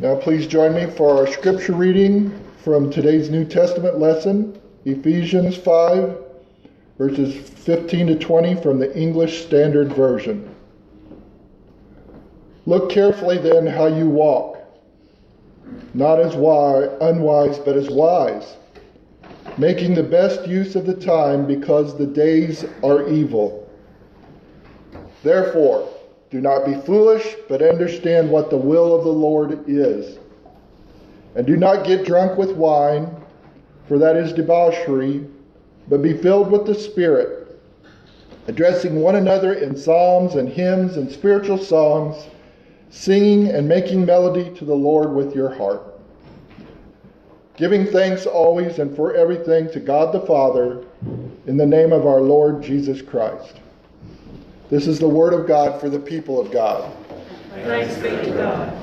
Now, please join me for our scripture reading from today's New Testament lesson, Ephesians 5, verses 15 to 20 from the English Standard Version. Look carefully then how you walk, not as wise, unwise, but as wise, making the best use of the time because the days are evil. Therefore, do not be foolish, but understand what the will of the Lord is. And do not get drunk with wine, for that is debauchery, but be filled with the Spirit, addressing one another in psalms and hymns and spiritual songs, singing and making melody to the Lord with your heart. Giving thanks always and for everything to God the Father, in the name of our Lord Jesus Christ. This is the word of God for the people of God. Thanks be to God.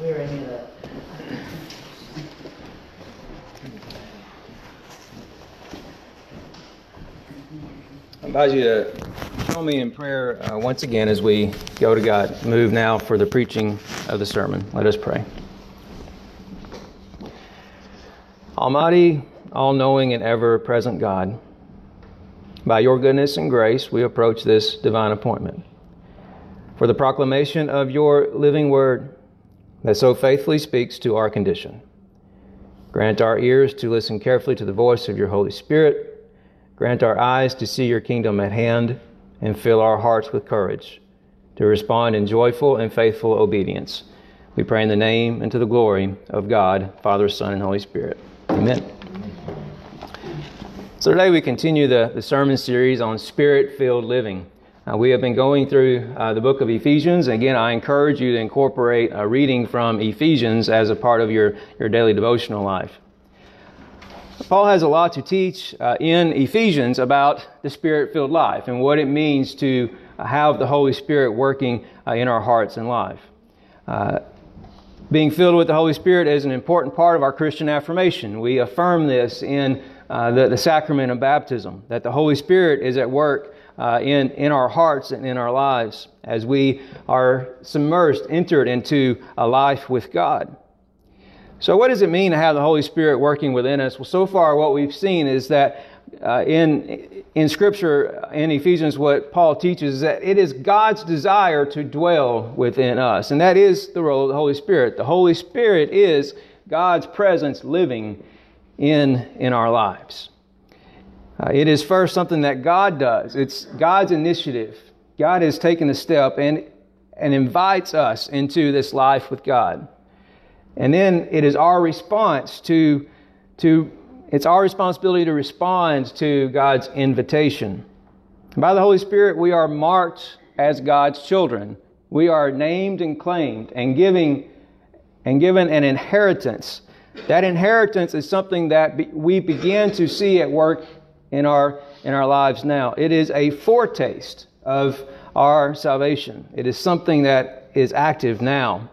We're in it. I invite you to join me in prayer uh, once again as we go to God. Move now for the preaching of the sermon. Let us pray. Almighty, all knowing, and ever present God, by your goodness and grace, we approach this divine appointment. For the proclamation of your living word that so faithfully speaks to our condition. Grant our ears to listen carefully to the voice of your Holy Spirit. Grant our eyes to see your kingdom at hand, and fill our hearts with courage to respond in joyful and faithful obedience. We pray in the name and to the glory of God, Father, Son, and Holy Spirit. Amen. So today we continue the, the sermon series on spirit filled living. Uh, we have been going through uh, the book of Ephesians. Again, I encourage you to incorporate a reading from Ephesians as a part of your, your daily devotional life. Paul has a lot to teach uh, in Ephesians about the spirit filled life and what it means to have the Holy Spirit working uh, in our hearts and life. Being filled with the Holy Spirit is an important part of our Christian affirmation. We affirm this in uh, the, the, sacrament of baptism, that the Holy Spirit is at work uh, in, in our hearts and in our lives as we are submerged, entered into a life with God. So, what does it mean to have the Holy Spirit working within us? Well, so far, what we've seen is that uh, in, in Scripture, in Ephesians, what Paul teaches is that it is God's desire to dwell within us. And that is the role of the Holy Spirit. The Holy Spirit is God's presence living in, in our lives. Uh, it is first something that God does, it's God's initiative. God has taken a step and, and invites us into this life with God. And then it is our response to, to it's our responsibility to respond to God's invitation. By the Holy Spirit, we are marked as God's children. We are named and claimed and giving and given an inheritance. That inheritance is something that we begin to see at work in our in our lives now. It is a foretaste of our salvation. It is something that is active now.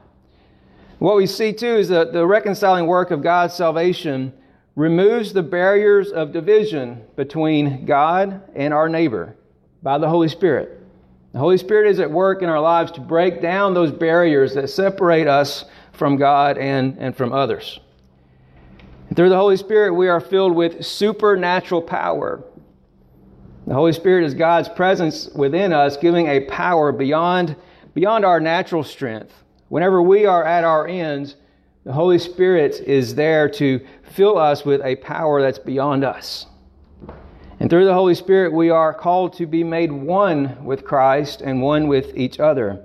What we see too is that the reconciling work of God's salvation removes the barriers of division between God and our neighbor by the Holy Spirit. The Holy Spirit is at work in our lives to break down those barriers that separate us from God and, and from others. And through the Holy Spirit, we are filled with supernatural power. The Holy Spirit is God's presence within us, giving a power beyond, beyond our natural strength. Whenever we are at our ends, the Holy Spirit is there to fill us with a power that's beyond us. And through the Holy Spirit, we are called to be made one with Christ and one with each other.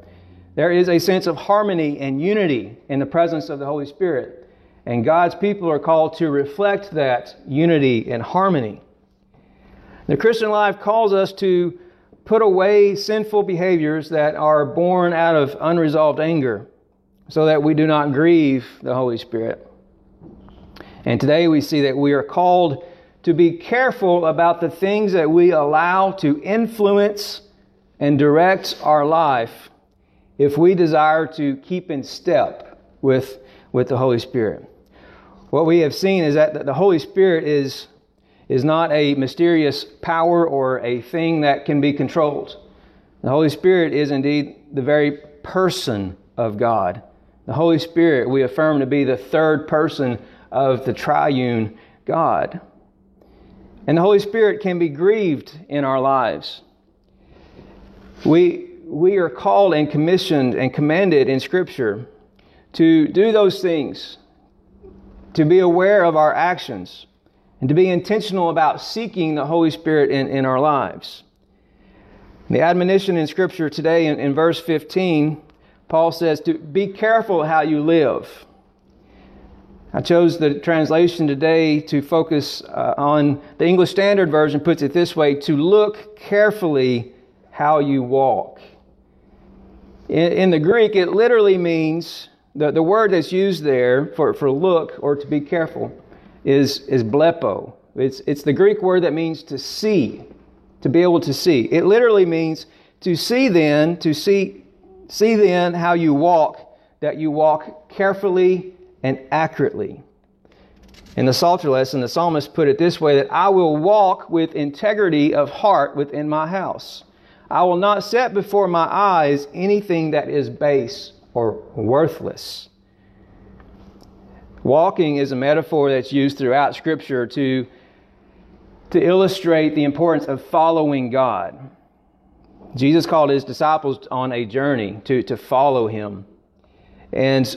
There is a sense of harmony and unity in the presence of the Holy Spirit. And God's people are called to reflect that unity and harmony. The Christian life calls us to put away sinful behaviors that are born out of unresolved anger so that we do not grieve the Holy Spirit. And today we see that we are called to be careful about the things that we allow to influence and direct our life if we desire to keep in step with, with the Holy Spirit. What we have seen is that the Holy Spirit is, is not a mysterious power or a thing that can be controlled. The Holy Spirit is indeed the very person of God. The Holy Spirit we affirm to be the third person of the triune God. And the Holy Spirit can be grieved in our lives. We, we are called and commissioned and commanded in Scripture to do those things, to be aware of our actions, and to be intentional about seeking the Holy Spirit in, in our lives. The admonition in Scripture today in, in verse 15, Paul says to be careful how you live. I chose the translation today to focus uh, on the English Standard Version, puts it this way to look carefully how you walk. In, in the Greek, it literally means the, the word that's used there for, for look or to be careful is, is blepo. It's, it's the Greek word that means to see, to be able to see. It literally means to see then, to see, see then how you walk, that you walk carefully and accurately. In the Psalter lesson, the psalmist put it this way that I will walk with integrity of heart within my house. I will not set before my eyes anything that is base or worthless. Walking is a metaphor that's used throughout Scripture to, to illustrate the importance of following God. Jesus called his disciples on a journey to, to follow him. And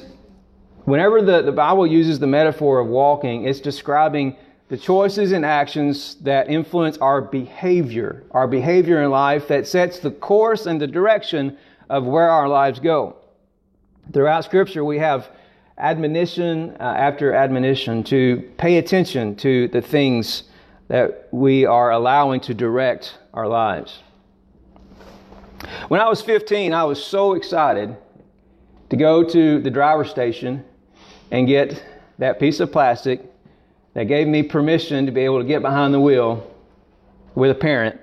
whenever the, the Bible uses the metaphor of walking, it's describing the choices and actions that influence our behavior, our behavior in life that sets the course and the direction of where our lives go. Throughout Scripture, we have admonition uh, after admonition to pay attention to the things that we are allowing to direct our lives. When I was 15, I was so excited to go to the driver's station and get that piece of plastic that gave me permission to be able to get behind the wheel with a parent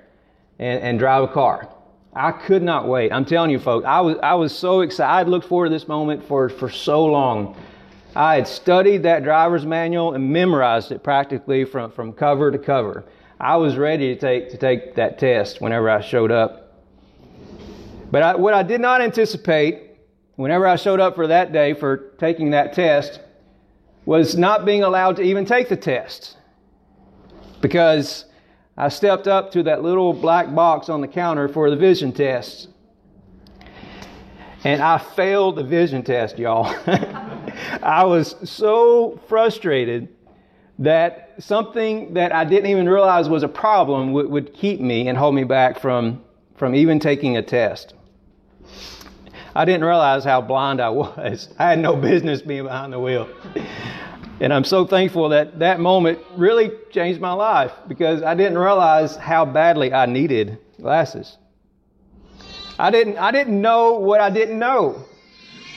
and, and drive a car. I could not wait. I'm telling you, folks, I was, I was so excited. I'd looked forward to this moment for, for so long. I had studied that driver's manual and memorized it practically from, from cover to cover. I was ready to take, to take that test whenever I showed up. But I, what I did not anticipate whenever I showed up for that day for taking that test was not being allowed to even take the test. Because I stepped up to that little black box on the counter for the vision test. And I failed the vision test, y'all. I was so frustrated that something that I didn't even realize was a problem would, would keep me and hold me back from, from even taking a test. I didn't realize how blind I was. I had no business being behind the wheel. And I'm so thankful that that moment really changed my life because I didn't realize how badly I needed glasses. I didn't, I didn't know what I didn't know.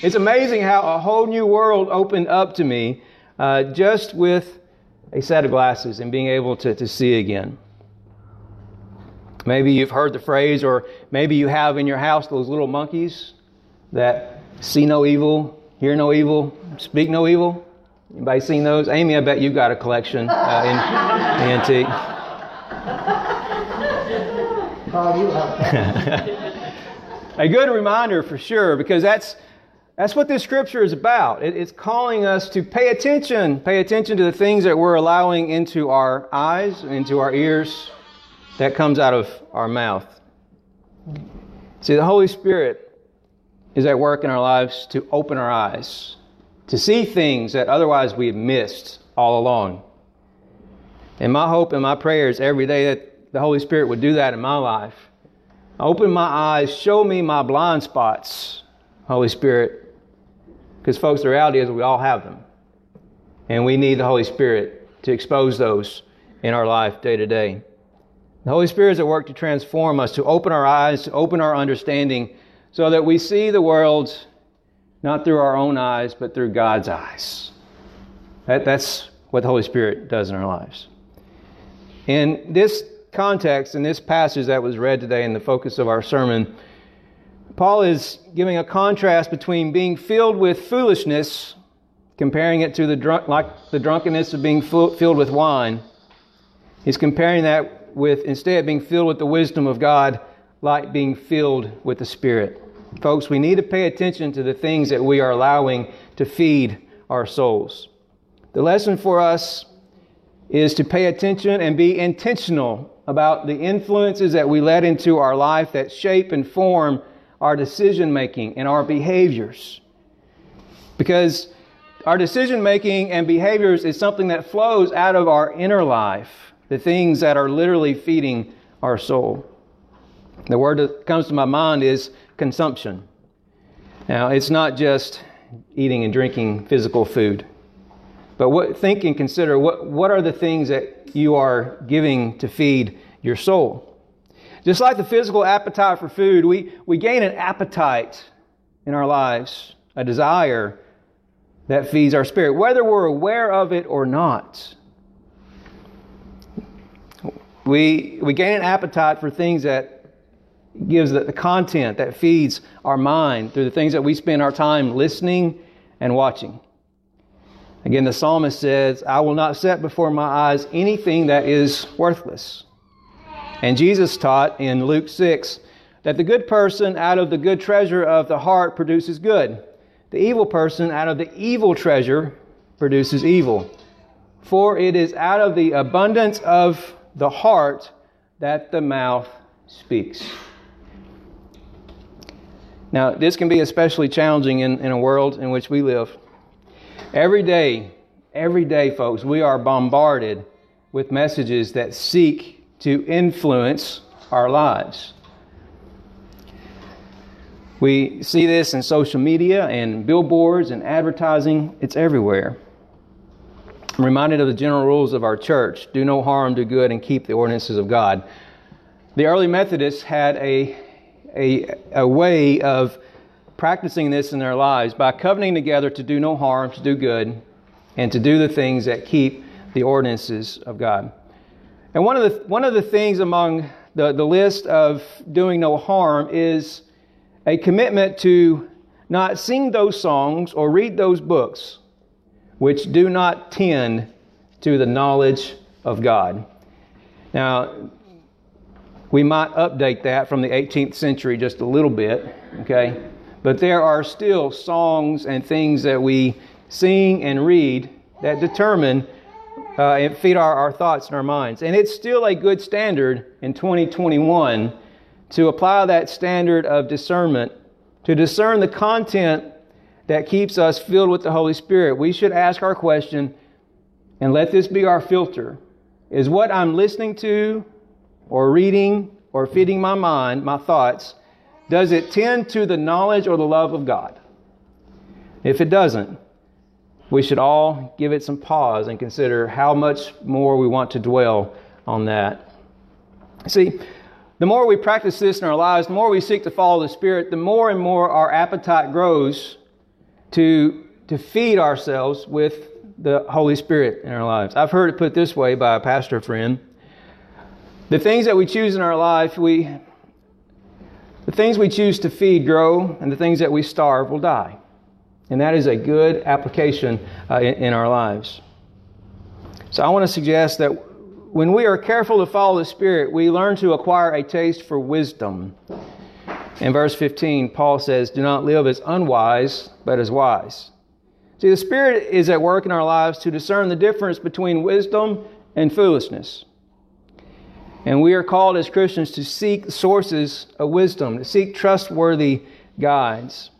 It's amazing how a whole new world opened up to me uh, just with a set of glasses and being able to, to see again. Maybe you've heard the phrase, or maybe you have in your house those little monkeys that see no evil, hear no evil, speak no evil. Anybody seen those? Amy, I bet you've got a collection uh, in antique. a good reminder for sure, because that's that's what this scripture is about. It, it's calling us to pay attention, pay attention to the things that we're allowing into our eyes, into our ears, that comes out of our mouth. See, the Holy Spirit is at work in our lives to open our eyes to see things that otherwise we have missed all along. And my hope and my prayers every day that the Holy Spirit would do that in my life. Open my eyes, show me my blind spots, Holy Spirit. Because, folks, the reality is we all have them. And we need the Holy Spirit to expose those in our life day to day. The Holy Spirit is at work to transform us, to open our eyes, to open our understanding, so that we see the world not through our own eyes, but through God's eyes. That, that's what the Holy Spirit does in our lives. In this context, in this passage that was read today, in the focus of our sermon, Paul is giving a contrast between being filled with foolishness, comparing it to the drunk, like the drunkenness of being filled with wine, He's comparing that with instead being filled with the wisdom of God, like being filled with the Spirit. Folks, we need to pay attention to the things that we are allowing to feed our souls. The lesson for us is to pay attention and be intentional about the influences that we let into our life that shape and form our decision making and our behaviors. Because our decision making and behaviors is something that flows out of our inner life, the things that are literally feeding our soul. The word that comes to my mind is consumption. Now, it's not just eating and drinking physical food. But what, think and consider what, what are the things that you are giving to feed your soul? Just like the physical appetite for food, we, we gain an appetite in our lives, a desire that feeds our spirit, whether we're aware of it or not. We, we gain an appetite for things that gives the, the content that feeds our mind through the things that we spend our time listening and watching. Again, the psalmist says, I will not set before my eyes anything that is worthless. And Jesus taught in Luke 6 that the good person out of the good treasure of the heart produces good. The evil person out of the evil treasure produces evil. For it is out of the abundance of the heart that the mouth speaks. Now, this can be especially challenging in, in a world in which we live. Every day, every day, folks, we are bombarded with messages that seek to influence our lives. We see this in social media and billboards and advertising, it's everywhere. I'm reminded of the general rules of our church do no harm, do good, and keep the ordinances of God. The early Methodists had a a, a way of practicing this in their lives by covenanting together to do no harm, to do good, and to do the things that keep the ordinances of God. And one of the, one of the things among the, the list of doing no harm is a commitment to not sing those songs or read those books which do not tend to the knowledge of God. Now, we might update that from the 18th century just a little bit, okay? But there are still songs and things that we sing and read that determine uh, and feed our, our thoughts and our minds. And it's still a good standard in 2021 to apply that standard of discernment to discern the content that keeps us filled with the Holy Spirit. We should ask our question and let this be our filter. Is what I'm listening to or reading or feeding my mind, my thoughts, does it tend to the knowledge or the love of God? If it doesn't, we should all give it some pause and consider how much more we want to dwell on that. See, the more we practice this in our lives, the more we seek to follow the Spirit, the more and more our appetite grows to, to feed ourselves with the Holy Spirit in our lives. I've heard it put this way by a pastor friend the things that we choose in our life, we, the things we choose to feed grow, and the things that we starve will die. And that is a good application uh, in, in our lives. So I want to suggest that when we are careful to follow the Spirit, we learn to acquire a taste for wisdom. In verse 15, Paul says, Do not live as unwise, but as wise. See, the Spirit is at work in our lives to discern the difference between wisdom and foolishness. And we are called as Christians to seek sources of wisdom, to seek trustworthy guides.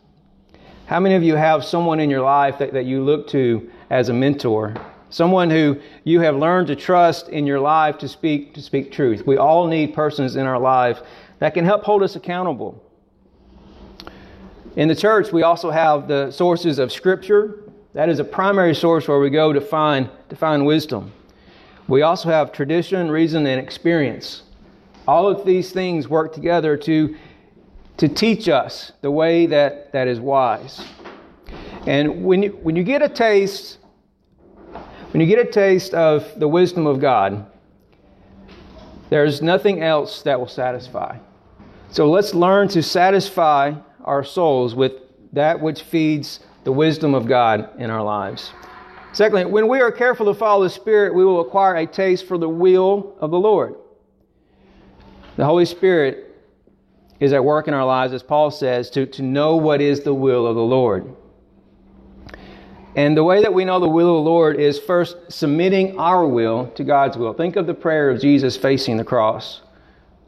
How many of you have someone in your life that, that you look to as a mentor? Someone who you have learned to trust in your life to speak, to speak truth. We all need persons in our life that can help hold us accountable. In the church, we also have the sources of Scripture. That is a primary source where we go to find, to find wisdom. We also have tradition, reason, and experience. All of these things work together to, to teach us the way that, that is wise. And when you, when you get a taste, when you get a taste of the wisdom of God, there's nothing else that will satisfy. So let's learn to satisfy our souls with that which feeds the wisdom of God in our lives. Secondly, when we are careful to follow the Spirit, we will acquire a taste for the will of the Lord. The Holy Spirit is at work in our lives, as Paul says, to, to know what is the will of the Lord. And the way that we know the will of the Lord is first submitting our will to God's will. Think of the prayer of Jesus facing the cross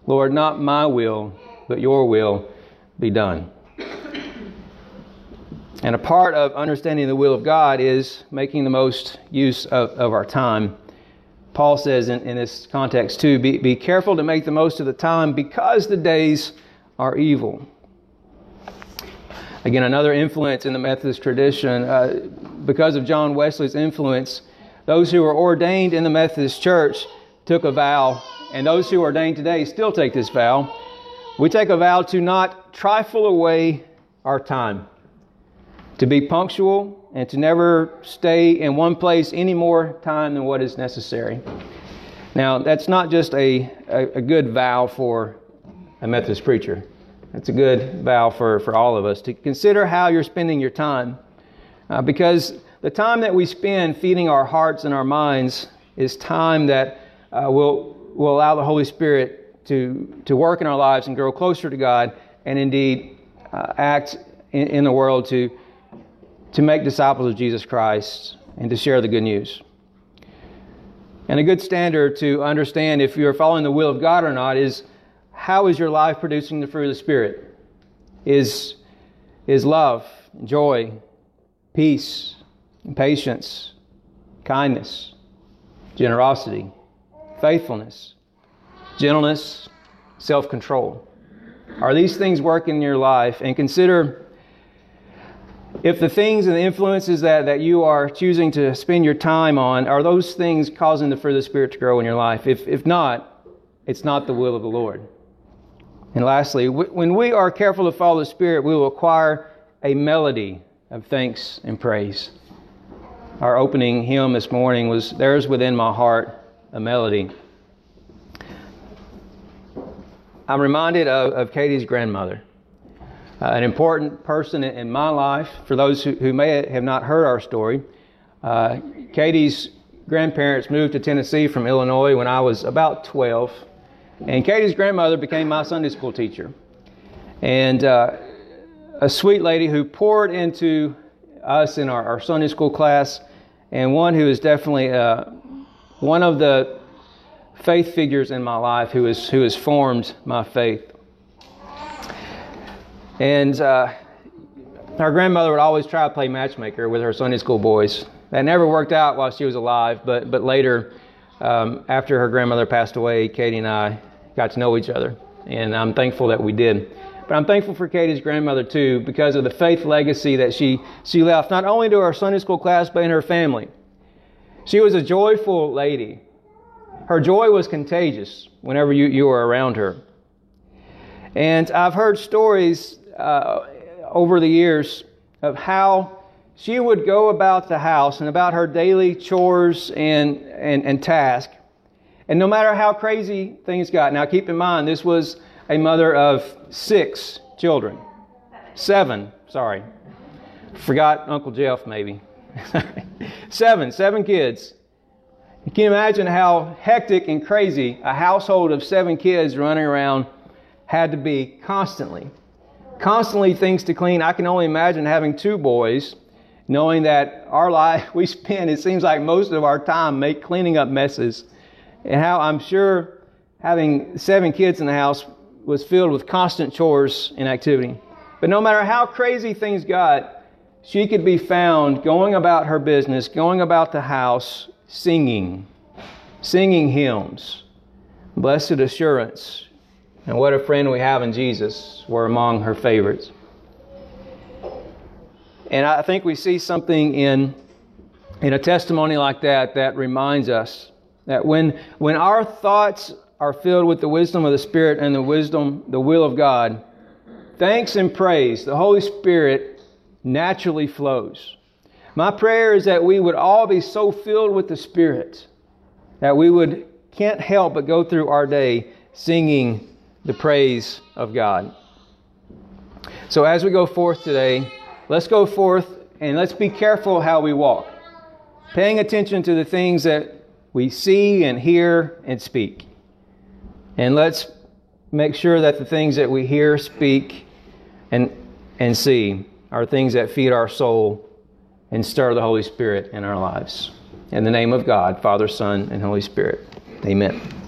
Lord, not my will, but your will be done. And a part of understanding the will of God is making the most use of, of our time. Paul says in, in this context too be, be careful to make the most of the time because the days are evil. Again, another influence in the Methodist tradition, uh, because of John Wesley's influence, those who were ordained in the Methodist Church took a vow, and those who are ordained today still take this vow. We take a vow to not trifle away our time, to be punctual, and to never stay in one place any more time than what is necessary. Now, that's not just a, a, a good vow for a Methodist preacher. That's a good vow for, for all of us to consider how you're spending your time. Uh, because the time that we spend feeding our hearts and our minds is time that uh, will, will allow the Holy Spirit to, to work in our lives and grow closer to God and indeed uh, act in, in the world to, to make disciples of Jesus Christ and to share the good news. And a good standard to understand if you're following the will of God or not is how is your life producing the fruit of the Spirit? Is, is love, joy, peace, patience, kindness, generosity, faithfulness, gentleness, self control? Are these things working in your life? And consider if the things and the influences that, that you are choosing to spend your time on, are those things causing the the Spirit to grow in your life? If, if not, it's not the will of the Lord. And lastly, when we are careful to follow the Spirit, we will acquire a melody of thanks and praise. Our opening hymn this morning was There's Within My Heart a Melody. I'm reminded of, of Katie's grandmother, uh, an important person in my life. For those who, who may have not heard our story, uh, Katie's grandparents moved to Tennessee from Illinois when I was about 12. And Katie's grandmother became my Sunday school teacher. And uh, a sweet lady who poured into us in our, our, Sunday school class, and one who is definitely uh, one of the faith figures in my life who, is, who has formed my faith. And uh, our grandmother would always try to play matchmaker with her Sunday school boys. That never worked out while she was alive, but, but later, um, after her grandmother passed away, Katie and I got to know each other. And I'm thankful that we did. But I'm thankful for Katie's grandmother too, because of the faith legacy that she, she left, not only to our Sunday school class, but in her family. She was a joyful lady. Her joy was contagious whenever you, you were around her. And I've heard stories uh, over the years of how she would go about the house and about her daily chores and, and, and tasks and no matter how crazy things got, now keep in mind, this was a mother of six children. Seven, sorry. Forgot Uncle Jeff, maybe. seven, seven kids. You can imagine how hectic and crazy a household of seven kids running around had to be constantly. Constantly things to clean. I can only imagine having two boys, knowing that our life we spend, it seems like most of our time make cleaning up messes and how I'm sure having seven kids in the house was filled with constant chores and activity. But no matter how crazy things got, she could be found going about her business, going about the house, singing, singing hymns. Blessed assurance, and what a friend we have in Jesus were among her favorites. And I think we see something in, in a testimony like that that reminds us that when, when our thoughts are filled with the wisdom of the Spirit and the wisdom, the will of God, thanks and praise, the Holy Spirit naturally flows. My prayer is that we would all be so filled with the Spirit that we would can't help but go through our day singing the praise of God. So as we go forth today, let's go forth and let's be careful how we walk. paying attention to the things that we see and hear and speak. And let's make sure that the things that we hear, speak, and, and see are things that feed our soul and stir the Holy Spirit in our lives. In the name of God, Father, Son, and Holy Spirit. Amen.